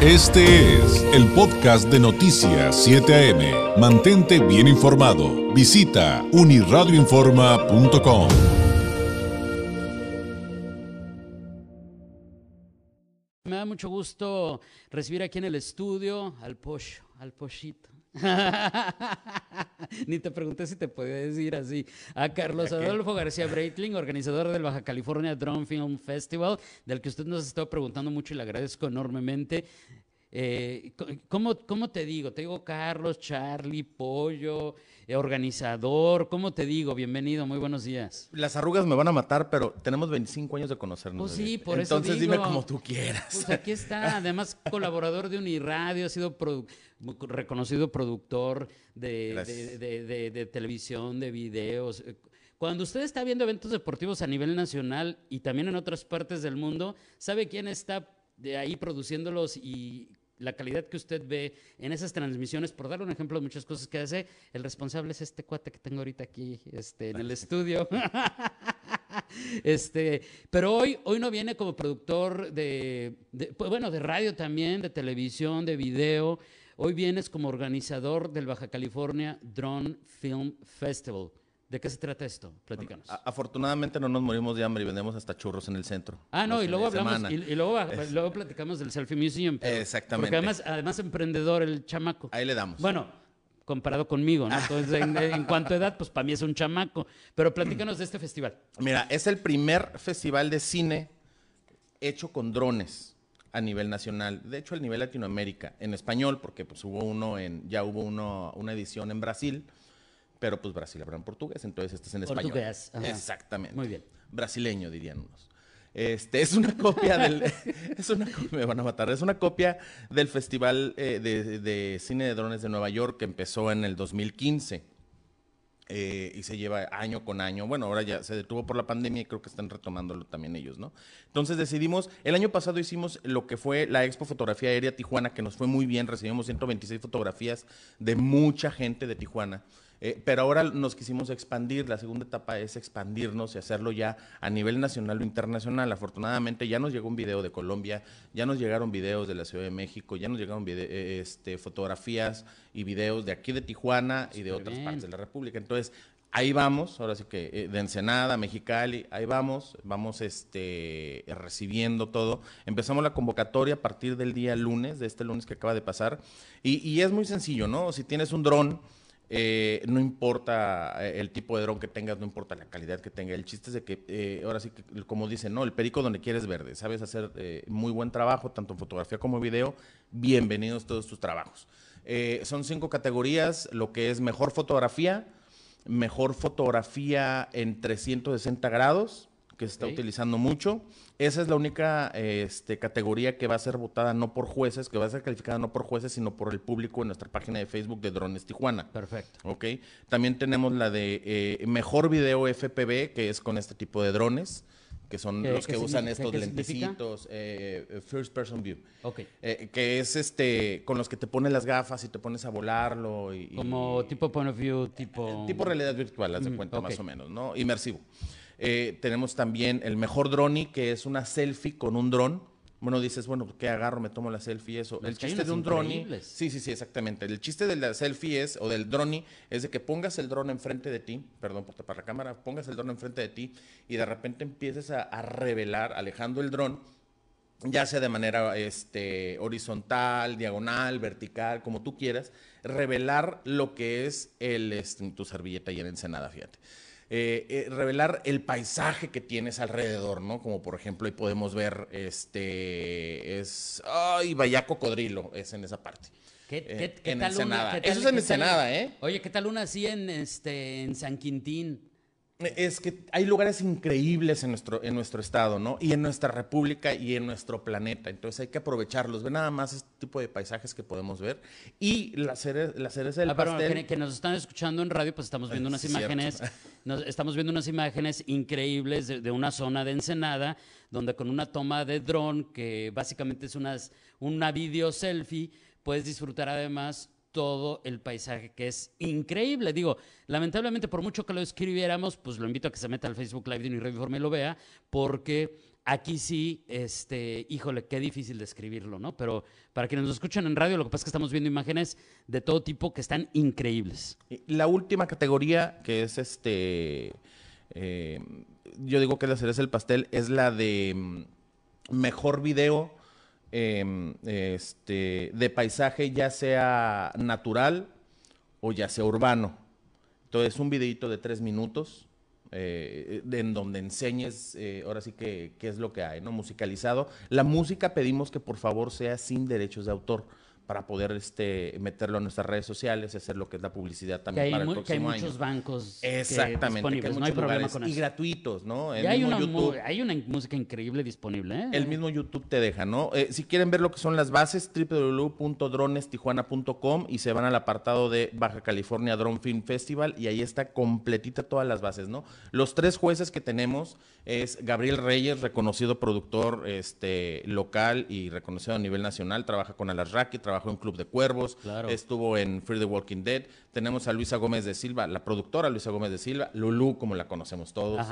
Este es el podcast de Noticias 7 AM. Mantente bien informado. Visita uniradioinforma.com. Me da mucho gusto recibir aquí en el estudio al Pocho, al Pochito. Ni te pregunté si te podía decir así. A Carlos Adolfo García Breitling, organizador del Baja California Drone Film Festival, del que usted nos ha estado preguntando mucho y le agradezco enormemente. Eh, ¿cómo, ¿Cómo te digo? Te digo Carlos, Charlie, Pollo, eh, organizador. ¿Cómo te digo? Bienvenido, muy buenos días. Las arrugas me van a matar, pero tenemos 25 años de conocernos. Pues sí, por eso Entonces digo. dime como tú quieras. Pues aquí está, además colaborador de Uniradio, ha sido produ- reconocido productor de, de- Gracias. de- de- de televisión, de videos. Eh, Cuando usted está viendo eventos deportivos a nivel nacional y también en otras partes del mundo, ¿sabe quién está de ahí produciéndolos y la calidad que usted ve en esas transmisiones? Por dar un ejemplo de muchas cosas que hace, el responsable es este cuate que tengo ahorita aquí este, en el estudio. Este, pero hoy, hoy no viene como productor de, bueno, de radio también, de televisión, de video. Hoy vienes como organizador del Baja California Drone Film Festival. ¿De qué se trata esto? Platícanos. Afortunadamente no nos morimos de hambre y vendemos hasta churros en el centro. Ah, no, y luego hablamos, y, y luego, platicamos del Selfie Museum. pero- Exactamente. Porque además, además emprendedor el chamaco. Ahí le damos. Bueno, comparado conmigo, ¿no? Entonces, en, en cuanto a edad, pues para mí es un chamaco. Pero platícanos de este festival. Mira, es el primer festival de cine hecho con drones a nivel nacional. De hecho, a nivel Latinoamérica, en español, porque pues hubo uno en, ya hubo uno, una edición en Brasil, pero pues Brasil habla en portugués, entonces este es en español. Portugués, ajá. Exactamente. Muy bien. Brasileño, dirían unos. Este, es una copia del. es una, co- me van a matar. Es una copia del Festival eh, de, de Cine de Drones de Nueva York que empezó en el 2015 eh, y se lleva año con año. Bueno, ahora ya se detuvo por la pandemia y creo que están retomándolo también ellos, ¿no? Entonces decidimos, el año pasado hicimos lo que fue la Expo Fotografía Aérea Tijuana, que nos fue muy bien, recibimos 126 fotografías de mucha gente de Tijuana. Eh, pero ahora nos quisimos expandir, la segunda etapa es expandirnos y hacerlo ya a nivel nacional o internacional. Afortunadamente ya nos llegó un video de Colombia, ya nos llegaron videos de la Ciudad de México, ya nos llegaron eh, este, fotografías y videos de aquí de Tijuana y de otras bien. partes de la República. Entonces, ahí vamos, ahora sí que eh, de Ensenada, Mexicali, ahí vamos, vamos este, recibiendo todo. Empezamos la convocatoria a partir del día lunes, de este lunes que acaba de pasar, y, y es muy sencillo, ¿no? Si tienes un dron, eh, no importa eh, el tipo de dron que tengas, no importa la calidad que tenga. El chiste es de que, eh, ahora sí que, como dicen, ¿no? El perico donde quieres verde. Sabes hacer muy buen trabajo, tanto en fotografía como en video. Bienvenidos todos tus trabajos. Son cinco categorías, lo que es mejor fotografía, mejor fotografía en 360 grados, que se está Ok. utilizando mucho. Esa es la única eh, este, categoría que va a ser votada no por jueces, que va a ser calificada no por jueces, sino por el público en nuestra página de Facebook de Drones Tijuana. Perfecto. ¿ok? También tenemos la de eh, mejor video FPV, que es con este tipo de drones, que son ¿Qué- los que usan estos lentecitos, eh, First Person View. Ok. Eh, que es este con los que te pones las gafas y te pones a volarlo y, y- Como tipo point of view, tipo... tipo realidad virtual, haz de Mm, cuenta ok. más o menos, ¿no? Inmersivo. Eh, tenemos también el mejor droni, que es una selfie con un dron. Bueno, dices, bueno, ¿qué agarro? Me tomo la selfie eso. Las el chiste de un droni. Sí, sí, sí, exactamente. El chiste de la selfie es, o del droni, es de que pongas el dron enfrente de ti, perdón por tapar la cámara, pongas el dron enfrente de ti y de repente empieces a, a revelar, alejando el dron, ya sea de manera este, horizontal, diagonal, vertical, como tú quieras, revelar lo que es el, este, tu servilleta y en Ensenada, fíjate. Eh, eh, revelar el paisaje que tienes alrededor, ¿no? Como por ejemplo, ahí podemos ver, este, es, ay, Bahía Cocodrilo, es en esa parte. ¿Qué, Eh, qué- qué en tal una- Ensenada. qué tal- Eso es en Ensenada, ¿eh? Oye, ¿qué tal una así en, este, en San Quintín? Es que hay lugares increíbles en nuestro, en nuestro estado, ¿no? Y en nuestra república y en nuestro planeta. Entonces hay que aprovecharlos. Ve nada más este tipo de paisajes que podemos ver. Y la, cere- la cereza del Ah, pero que, que nos están escuchando en radio, pues estamos viendo unas imágenes, nos- estamos viendo unas imágenes increíbles de, de una zona de Ensenada, donde con una toma de dron, que básicamente es unas, una video selfie, puedes disfrutar además todo el paisaje, que es increíble. Digo, lamentablemente, por mucho que lo escribiéramos, pues lo invito a que se meta al Facebook Live de Unireview Informa y lo vea, porque Aquí sí, este, híjole, qué difícil describirlo, ¿no? Pero para quienes nos escuchan en radio, lo que pasa es que estamos viendo imágenes de todo tipo que están increíbles. La última categoría, que es este, eh, yo digo que la cereza del pastel, es la de mm, mejor video em, este, de paisaje, ya sea natural o ya sea urbano. Entonces, un videito de tres minutos eh, en donde enseñes, eh, ahora sí que qué es lo que hay, ¿no? Musicalizado. La música pedimos que por favor sea sin derechos de autor para poder este, meterlo en nuestras redes sociales y hacer lo que es la publicidad también para el próximo que hay año. muchos bancos Exactamente, que hay no hay problema con eso. Y gratuitos, ¿no? El hay, una hay una música increíble disponible. ¿eh? El mismo YouTube te deja, ¿no? Eh, si quieren ver lo que son las bases, www.dronestijuana.com y se van al apartado de Baja California Drone Film Festival y ahí está completita todas las bases, ¿no? Los tres jueces que tenemos es Gabriel Reyes, reconocido productor este, local y reconocido a nivel nacional, trabaja con Alasraki, trabaja trabajó en Club de Cuervos, estuvo en Free the Walking Dead. Tenemos a Luisa Gómez de Silva, la productora Luisa Gómez de Silva, Lulu, como la conocemos todos.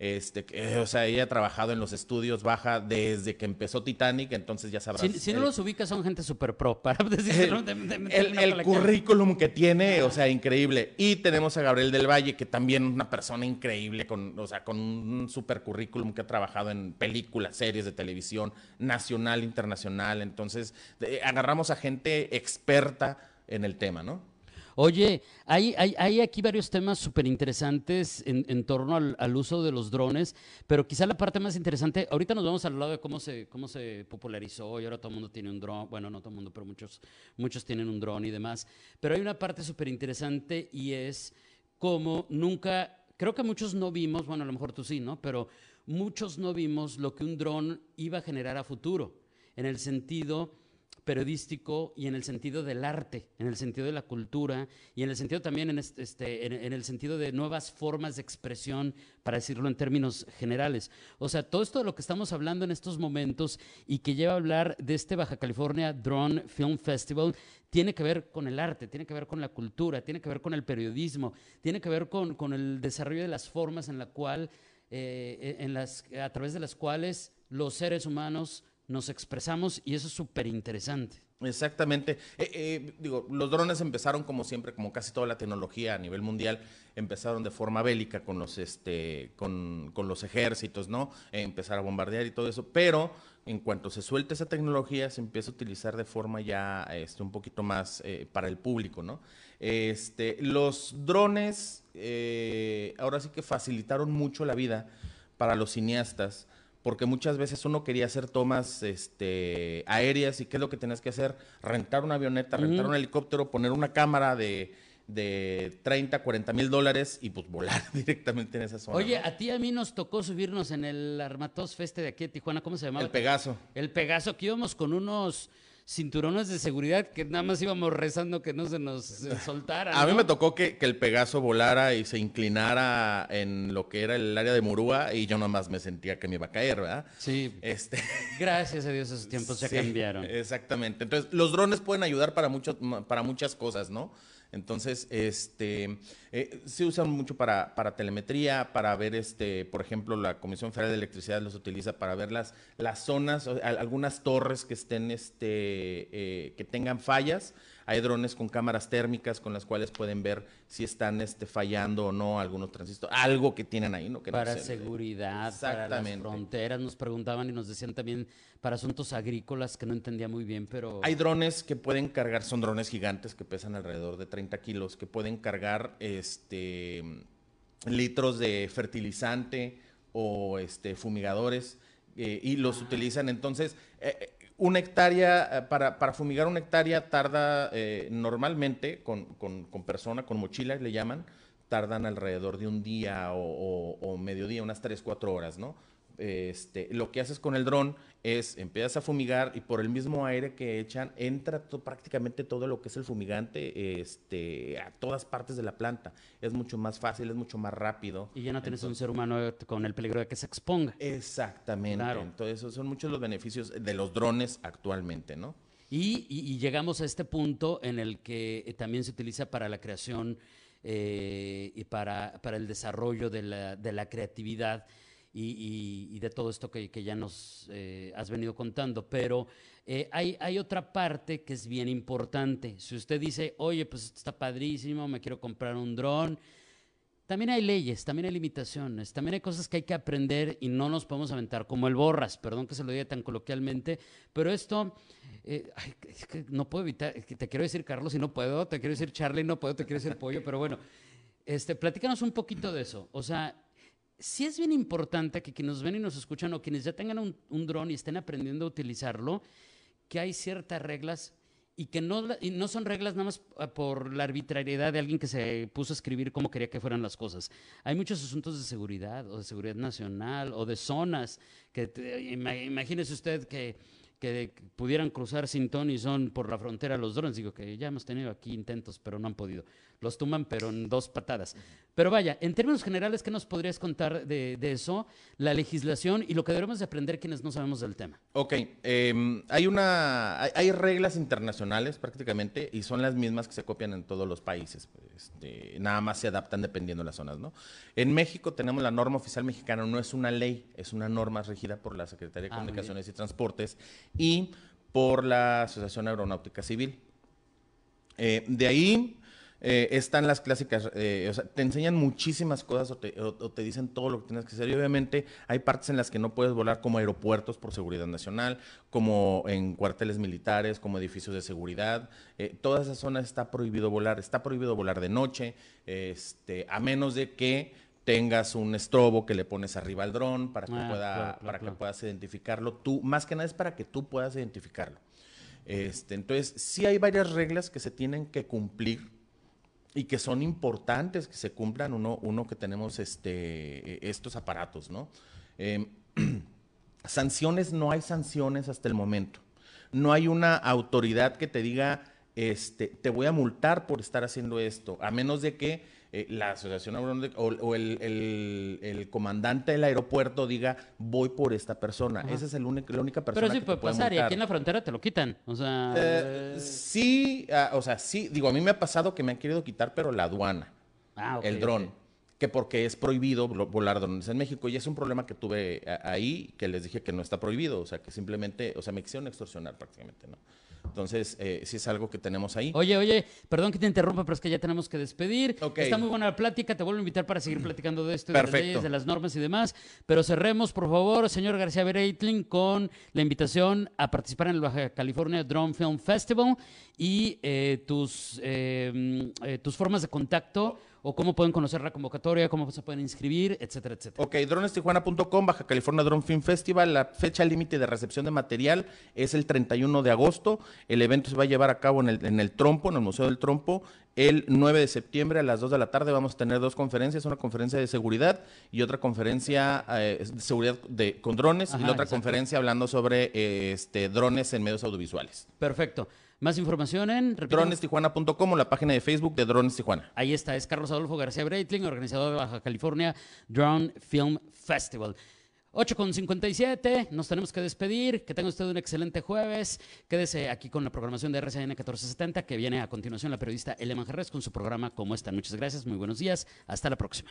Este, o sea, ella ha trabajado en los estudios baja desde que empezó Titanic, entonces ya sabrás. Si, no los ubicas, son gente súper pro, para decirlo. el, el currículum que tiene, o sea, increíble. Y tenemos a Gabriel del Valle, que también una persona increíble, con, o sea, con un super currículum que ha trabajado en películas, series de televisión, nacional, internacional. Entonces, agarramos a gente experta en el tema, ¿no? Oye, hay, hay, aquí varios temas súper interesantes en, torno al, uso de los drones, pero quizá la parte más interesante, ahorita nos vamos al lado de cómo se, cómo se popularizó y ahora todo el mundo tiene un dron, bueno, no todo el mundo, pero muchos, muchos tienen un dron y demás, pero hay una parte súper interesante y es cómo nunca, creo que muchos no vimos, bueno, a lo mejor tú sí, ¿no? Pero muchos no vimos lo que un dron iba a generar a futuro, en el sentido periodístico y en el sentido del arte, en el sentido de la cultura y en el sentido también en, este, en, el sentido de nuevas formas de expresión, para decirlo en términos generales. O sea, todo esto de lo que estamos hablando en estos momentos y que lleva a hablar de este Baja California Drone Film Festival tiene que ver con el arte, tiene que ver con la cultura, tiene que ver con el periodismo, tiene que ver con, con el desarrollo de las formas en la cual, eh, en las, a través de las cuales los seres humanos nos expresamos y eso es súper interesante. Exactamente. Eh, eh, digo, los drones empezaron como siempre, como casi toda la tecnología a nivel mundial, empezaron de forma bélica con los, este, con, con los ejércitos, ¿no? empezar a bombardear y todo eso, pero en cuanto se suelta esa tecnología, se empieza a utilizar de forma ya este, un poquito más eh, para el público, ¿no? Este, los drones ahora sí que facilitaron mucho la vida para los cineastas porque muchas veces uno quería hacer tomas este, aéreas y qué es lo que tenías que hacer, rentar una avioneta, rentar un helicóptero, poner una cámara de, de 30, 40 mil dólares y pues volar directamente en esa zona. Oye, a ti a mí nos tocó subirnos en el Armatos Feste de aquí de Tijuana, ¿cómo se llamaba? El Pegaso. El Pegaso, que íbamos con unos cinturones de seguridad que nada más íbamos rezando que no se nos soltara. A mí me tocó que, el Pegaso volara y se inclinara en lo que era el área de Murúa y yo nada más me sentía que me iba a caer, ¿verdad? Sí. Este... Gracias a Dios esos tiempos se cambiaron. Exactamente. Entonces, los drones pueden ayudar para, mucho, para muchas cosas, ¿no? Entonces, este, eh, se usan mucho para, para, telemetría, para ver, este, por ejemplo, la Comisión Federal de Electricidad los utiliza para ver las, las zonas, algunas torres que estén, este, eh, que tengan fallas hay drones con cámaras térmicas con las cuales pueden ver si están este, fallando o no algunos transistores, algo que tienen ahí, ¿no? Que para seguridad, para las fronteras, nos preguntaban y nos decían también para asuntos agrícolas que no entendía muy bien, pero... Hay drones que pueden cargar, son drones gigantes que pesan alrededor de 30 kilos, que pueden cargar este, litros de fertilizante o este, fumigadores eh, y los ah. utilizan. Entonces, eh, una hectárea, eh, para, para, fumigar una hectárea tarda eh, normalmente con, con, con, persona, con mochila le llaman, tardan alrededor de un día o, o, mediodía, unas 3, 4 horas, ¿no? Este, lo que haces con el dron es empiezas a fumigar y por el mismo aire que echan entra prácticamente todo lo que es el fumigante este, a todas partes de la planta. Es mucho más fácil, es mucho más rápido. Y ya no tienes un ser humano con el peligro de que se exponga. Exactamente. Entonces, esos son muchos los beneficios de los drones actualmente, ¿no? Y, llegamos a este punto en el que eh, también se utiliza para la creación eh, y para, para el desarrollo de la, de la creatividad y, de todo esto que, ya nos eh, has venido contando. Pero eh, hay, hay otra parte que es bien importante. Si usted dice, oye, pues está padrísimo, me quiero comprar un dron. También hay leyes, también hay limitaciones, también hay cosas que hay que aprender y no nos podemos aventar, como el borras, perdón que se lo diga tan coloquialmente, pero esto, eh, es que no puedo evitar, te quiero decir Carlos y no puedo, te quiero decir Charlie, no puedo, te quiero decir Pollo, pero bueno, este, platícanos un poquito de eso, o sea, sí es bien importante que quienes nos ven y nos escuchan o quienes ya tengan un, un dron y estén aprendiendo a utilizarlo, que hay ciertas reglas y que no, y no son reglas nada más ah, por la arbitrariedad de alguien que se puso a escribir cómo quería que fueran las cosas. Hay muchos asuntos de seguridad o de seguridad nacional o de zonas que imagínese usted que que pudieran cruzar sin ton y son por la frontera los drones. Digo que ya hemos tenido aquí intentos, pero no han podido. Los tumban, pero en dos patadas. Pero vaya, en términos generales, ¿qué nos podrías contar de, eso, la legislación y lo que debemos de aprender quienes no sabemos del tema? Ok, em, hay, una, hay, reglas internacionales prácticamente y son las mismas que se copian en todos los países. Este, nada más se adaptan dependiendo de las zonas, ¿no? En México tenemos la norma oficial mexicana, no es una ley, es una norma regida por la Secretaría de ah, Comunicaciones y Transportes y por la Asociación Aeronáutica Civil. Eh, de ahí eh, están las clásicas, eh, o sea, te enseñan muchísimas cosas o te, dicen todo lo que tienes que hacer. Y obviamente hay partes en las que no puedes volar como aeropuertos por seguridad nacional, como en cuarteles militares, como edificios de seguridad. todas esas zonas está prohibido volar. Está prohibido volar de noche, este, a menos de que tengas un estrobo que le pones arriba al dron para que, ah, pueda, para que puedas identificarlo. Tú, más que nada es para que tú puedas identificarlo. Este, entonces, sí hay varias reglas que se tienen que cumplir y que son importantes que se cumplan uno, uno que tenemos este, estos aparatos, ¿no? Em, sanciones, no hay sanciones hasta el momento. No hay una autoridad que te diga, este, te voy a multar por estar haciendo esto, a menos de que eh, la asociación o, el, comandante del aeropuerto diga voy por esta persona. Esa es el único, la única persona. Pero sí puede pasar y aquí en la frontera te lo quitan. O sea, eh, sí, ah, o sea, sí. Digo, a mí me ha pasado que me han querido quitar, pero la aduana, ah, el dron. Que porque es prohibido volar drones en México. Y es un problema que tuve ahí, que les dije que no está prohibido. O sea, que simplemente, o sea, me quisieron extorsionar prácticamente, ¿no? Entonces, eh, sí es algo que tenemos ahí. Oye, oye, perdón que te interrumpa, pero es que ya tenemos que despedir. Está muy buena la plática, te vuelvo a invitar para seguir platicando de esto, de las leyes, de las normas y demás. Pero cerremos, por favor, señor García Bereitling, con la invitación a participar en el Baja California Drone Film Festival y eh, tus, eh, tus formas de contacto o cómo pueden conocer la convocatoria, cómo se pueden inscribir, etcétera, etcétera. Ok, dronestijuana.com, Baja California Drone Film Festival. La fecha límite de recepción de material es el 31 de agosto. El evento se va a llevar a cabo en el, en el Trompo, en el Museo del Trompo. El 9 de septiembre a las 2 de la tarde vamos a tener dos conferencias, una conferencia de seguridad y otra conferencia eh, de seguridad de, con drones y la otra conferencia hablando sobre eh, este, drones en medios audiovisuales. Perfecto. Más información en dronestijuana.com o la página de Facebook de Drones Tijuana. Ahí está, es Carlos Adolfo García Breitling, organizador de Baja California Drone Film Festival. 8 con 57, nos tenemos que despedir. Que tenga usted un excelente jueves. Quédese aquí con la programación de RCN 1470, que viene a continuación la periodista Elena Manjarres con su programa ¿Cómo están? Muchas gracias, muy buenos días. Hasta la próxima.